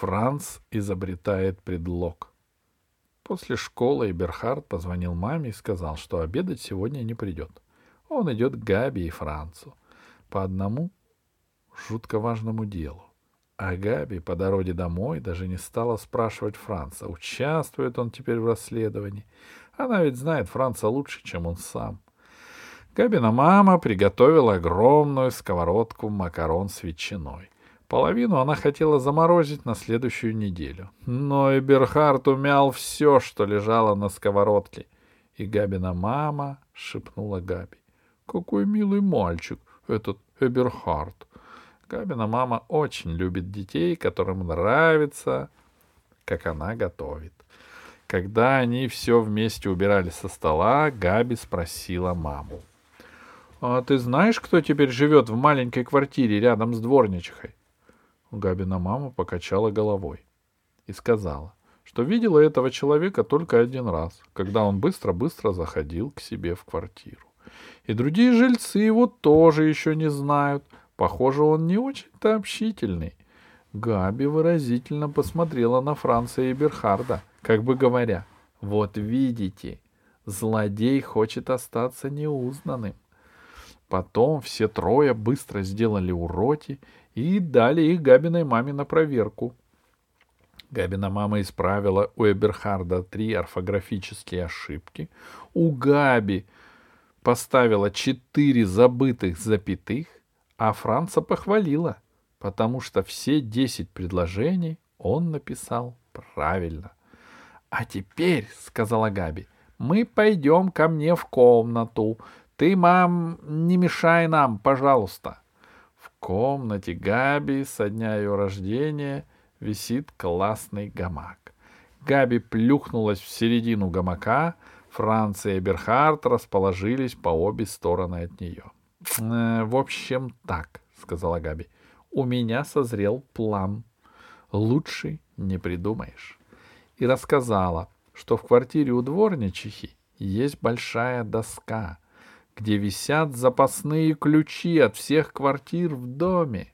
Франц изобретает предлог. После школы Эберхард позвонил маме и сказал, что обедать сегодня не придет. Он идет к Габи и Францу по одному жутко важному делу. А Габи по дороге домой даже не стала спрашивать Франца, участвует он теперь в расследовании. Она ведь знает Франца лучше, чем он сам. Габина мама приготовила огромную сковородку макарон с ветчиной. Половину она хотела заморозить на следующую неделю. Но Эберхард умял все, что лежало на сковородке. И Габина мама шепнула Габи. «Какой милый мальчик этот Эберхард!» Габина мама очень любит детей, которым нравится, как она готовит. Когда они все вместе убирали со стола, Габи спросила маму. «А ты знаешь, кто теперь живет в маленькой квартире рядом с дворничихой?» Габина мама покачала головой и сказала, что видела этого человека только один раз, когда он быстро-быстро заходил к себе в квартиру. И другие жильцы его тоже еще не знают. Похоже, он не очень-то общительный. Габи выразительно посмотрела на Франца и Берхарда, как бы говоря, «Вот видите, злодей хочет остаться неузнанным». Потом все трое быстро сделали уроки и дали их Габиной маме на проверку. Габина мама исправила у Эберхарда три орфографические ошибки. У Габи поставила четыре забытых запятых, а Франца похвалила, потому что все десять предложений он написал правильно. — А теперь, — сказала Габи, — мы пойдем ко мне в комнату. Ты, мам, не мешай нам, пожалуйста. — комнате Габи со дня ее рождения висит классный гамак. Габи плюхнулась в середину гамака, Франция и Берхард расположились по обе стороны от нее. «Э, — В общем, так, — сказала Габи, — у меня созрел план. Лучше не придумаешь. И рассказала, что в квартире у дворничихи есть большая доска — где висят запасные ключи от всех квартир в доме.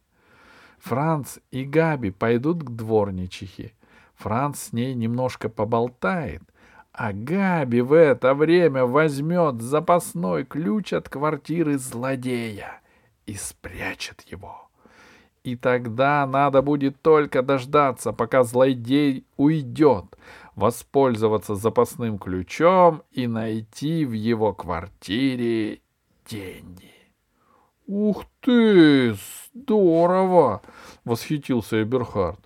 Франц и Габи пойдут к дворничихе. Франц с ней немножко поболтает, а Габи в это время возьмет запасной ключ от квартиры злодея и спрячет его. И тогда надо будет только дождаться, пока злодей уйдет, воспользоваться запасным ключом и найти в его квартире деньги. «Ух ты! Здорово!» — восхитился Эберхард.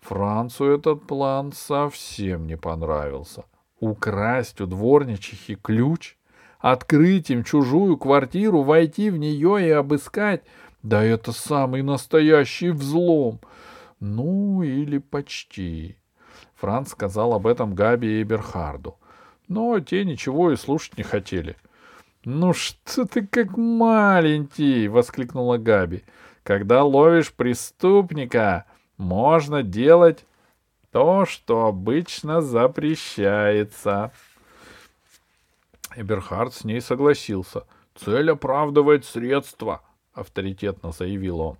Францу этот план совсем не понравился. Украсть у дворничихи ключ, открыть им чужую квартиру, войти в нее и обыскать — да это самый настоящий взлом. Ну, или почти. Франц сказал об этом Габи и Берхарду. Но те ничего и слушать не хотели. «Ну что ты как маленький!» — воскликнула Габи. «Когда ловишь преступника, можно делать то, что обычно запрещается». Эберхард с ней согласился. «Цель оправдывает средства», — авторитетно заявил он.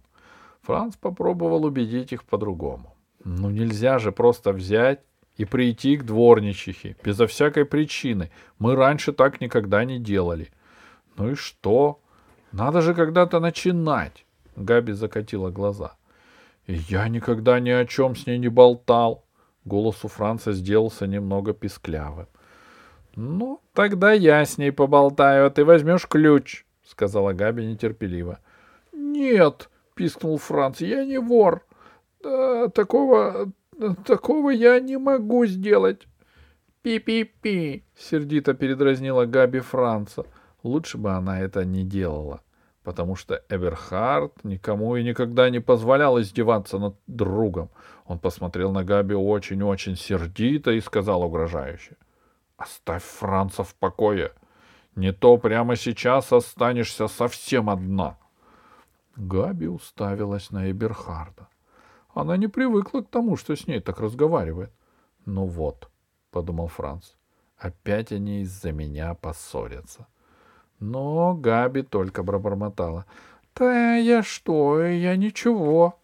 Франц попробовал убедить их по-другому. Ну нельзя же просто взять и прийти к дворничихе безо всякой причины. Мы раньше так никогда не делали. Ну и что? Надо же когда-то начинать. Габи закатила глаза. Я никогда ни о чем с ней не болтал. Голос у Франца сделался немного писклявым. Ну, тогда я с ней поболтаю, а ты возьмешь ключ, сказала Габи нетерпеливо. Нет, пискнул Франц, я не вор. Да, такого, такого я не могу сделать. Пи-пи-пи, сердито передразнила Габи Франца. Лучше бы она это не делала, потому что Эберхард никому и никогда не позволял издеваться над другом. Он посмотрел на Габи очень-очень сердито и сказал угрожающе. — Оставь Франца в покое. Не то прямо сейчас останешься совсем одна. Габи уставилась на Эберхарда. Она не привыкла к тому, что с ней так разговаривает. Ну вот, подумал Франц, опять они из-за меня поссорятся. Но Габи только пробормотала. Да я что, я ничего.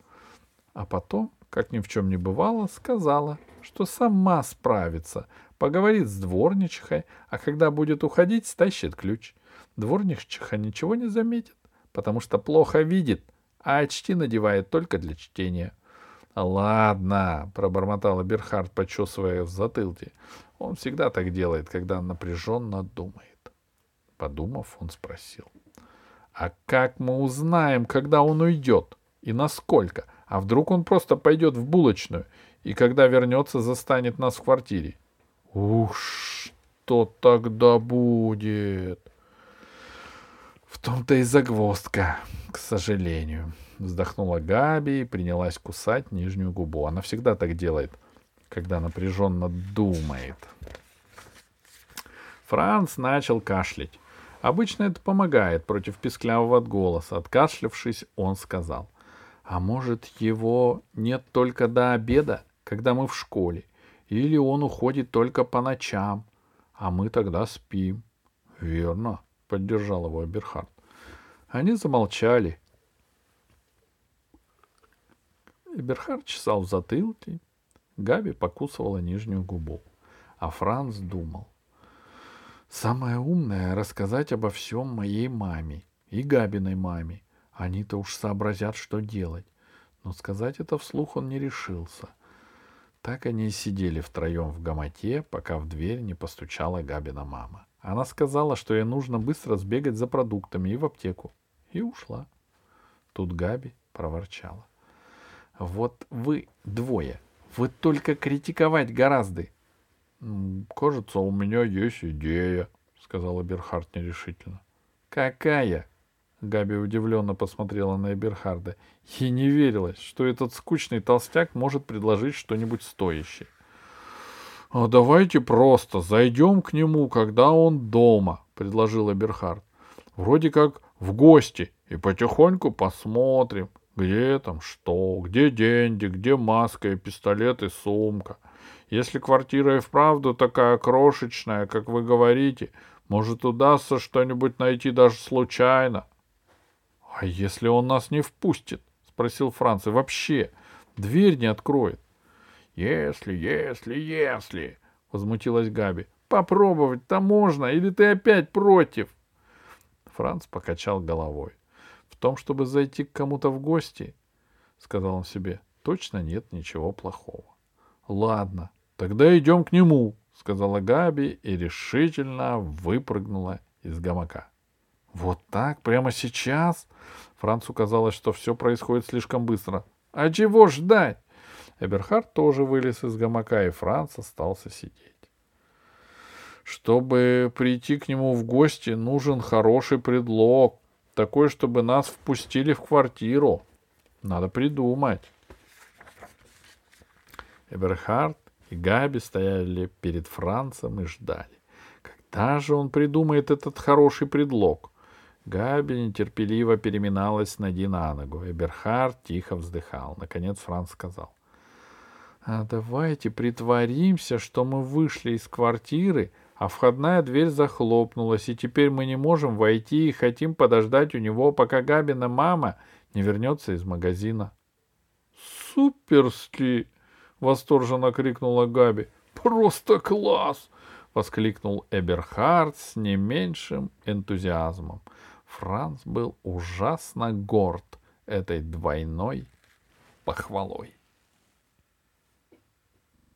А потом, как ни в чем не бывало, сказала, что сама справится, поговорит с дворничихой, а когда будет уходить, стащит ключ. Дворничиха ничего не заметит, потому что плохо видит, а очки надевает только для чтения. «Ладно», — пробормотал Берхард, почесывая в затылке. «Он всегда так делает, когда напряженно думает». Подумав, он спросил. «А как мы узнаем, когда он уйдет? И насколько? А вдруг он просто пойдет в булочную и когда вернется, застанет нас в квартире?» «Ух, что тогда будет?» «В том-то и загвоздка, к сожалению», Вздохнула Габи и принялась кусать нижнюю губу. Она всегда так делает, когда напряженно думает. Франц начал кашлять. Обычно это помогает против писклявого голоса. Откашлявшись, он сказал. А может, его нет только до обеда, когда мы в школе? Или он уходит только по ночам, а мы тогда спим? — Верно, — поддержал его Берхард. Они замолчали, Эберхард чесал в затылке, Габи покусывала нижнюю губу, а Франц думал. Самое умное — рассказать обо всем моей маме и Габиной маме. Они-то уж сообразят, что делать. Но сказать это вслух он не решился. Так они и сидели втроем в гамаке, пока в дверь не постучала Габина мама. Она сказала, что ей нужно быстро сбегать за продуктами и в аптеку. И ушла. Тут Габи проворчала. Вот вы двое. Вы только критиковать гораздо. — Кажется, у меня есть идея, — сказала Берхард нерешительно. — Какая? Габи удивленно посмотрела на Эберхарда. Ей не верилось, что этот скучный толстяк может предложить что-нибудь стоящее. — А давайте просто зайдем к нему, когда он дома, — предложил Эберхард. — Вроде как в гости, и потихоньку посмотрим, где там что, где деньги, где маска и пистолет и сумка. Если квартира и вправду такая крошечная, как вы говорите, может, удастся что-нибудь найти даже случайно. — А если он нас не впустит? — спросил Франц. — И вообще, дверь не откроет. — Если, если, если, — возмутилась Габи. — Попробовать-то можно, или ты опять против? Франц покачал головой. В том, чтобы зайти к кому-то в гости, — сказал он себе, — точно нет ничего плохого. — Ладно, тогда идем к нему, — сказала Габи и решительно выпрыгнула из гамака. — Вот так, прямо сейчас? Францу казалось, что все происходит слишком быстро. — А чего ждать? Эберхард тоже вылез из гамака, и Франц остался сидеть. Чтобы прийти к нему в гости, нужен хороший предлог, такой, чтобы нас впустили в квартиру. Надо придумать. Эберхард и Габи стояли перед Францем и ждали. Когда же он придумает этот хороший предлог? Габи нетерпеливо переминалась ноги на ногу. Эберхард тихо вздыхал. Наконец Франц сказал. — А давайте притворимся, что мы вышли из квартиры, а входная дверь захлопнулась, и теперь мы не можем войти и хотим подождать у него, пока Габина мама не вернется из магазина. «Суперски!» — восторженно крикнула Габи. «Просто класс!» — воскликнул Эберхард с не меньшим энтузиазмом. Франц был ужасно горд этой двойной похвалой.